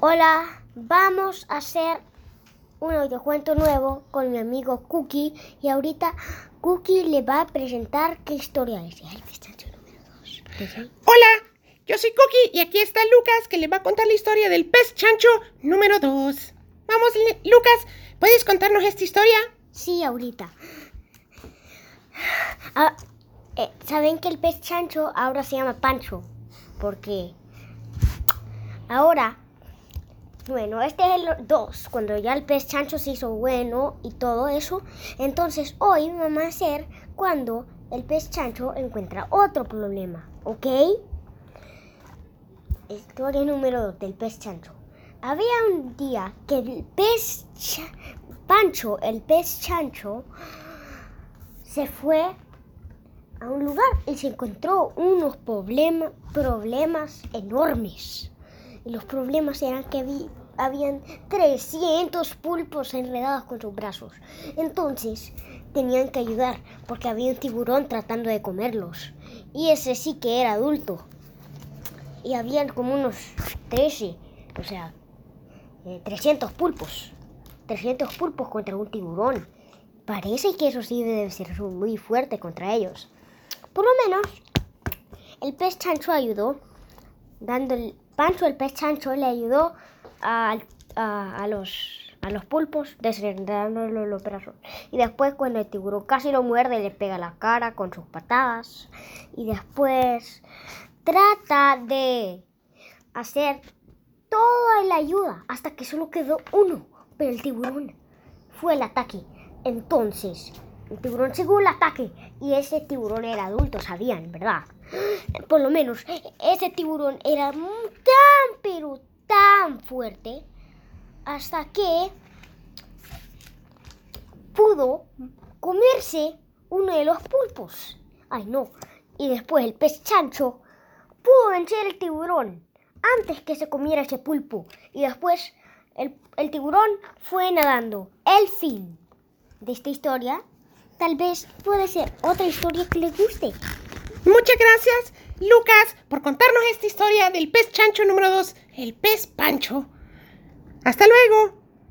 Hola, vamos a hacer un audiocuento nuevo con mi amigo Cookie y ahorita Cookie le va a presentar qué historia es. Chancho número dos. Hola, yo soy Cookie y aquí está Lucas que le va a contar la historia del pez chancho número 2. Vamos, Lucas, ¿puedes contarnos esta historia? Sí, ahorita. Ah, eh, ¿Saben que el pez chancho ahora se llama Pancho? Porque ahora, bueno, este es el 2, cuando ya el pez chancho se hizo bueno y todo eso. Entonces hoy vamos a hacer cuando el pez chancho encuentra otro problema, ¿ok? Historia número 2 del pez chancho. Había un día que el pez cha- Pancho, el pez chancho, se fue a un lugar y se encontró unos problema- problemas enormes. Los problemas eran que vi- habían 300 pulpos enredados con sus brazos. Entonces tenían que ayudar porque había un tiburón tratando de comerlos. Y ese sí que era adulto. Y habían como unos 13, o sea, eh, 300 pulpos. 300 pulpos contra un tiburón. Parece que eso sí debe ser muy fuerte contra ellos. Por lo menos, el pez chancho ayudó. Dando el Pancho, el pez chancho, le ayudó a, los, pulpos desenredándole los brazos. Y después, cuando el tiburón casi lo muerde, le pega la cara con sus patadas. Y después trata de hacer toda la ayuda hasta que solo quedó uno. Pero el tiburón fue el ataque. Entonces, el tiburón siguió el ataque y ese tiburón era adulto, sabían, ¿verdad? Por lo menos, ese tiburón era tan, pero tan fuerte hasta que pudo comerse uno de los pulpos. Ay, no. Y después el pez chancho pudo vencer al tiburón antes que se comiera ese pulpo. Y después el, el tiburón fue nadando. El fin de esta historia tal vez puede ser otra historia que les guste. Muchas gracias, Lucas, por contarnos esta historia del pez chancho número 2, el pez pancho. Hasta luego.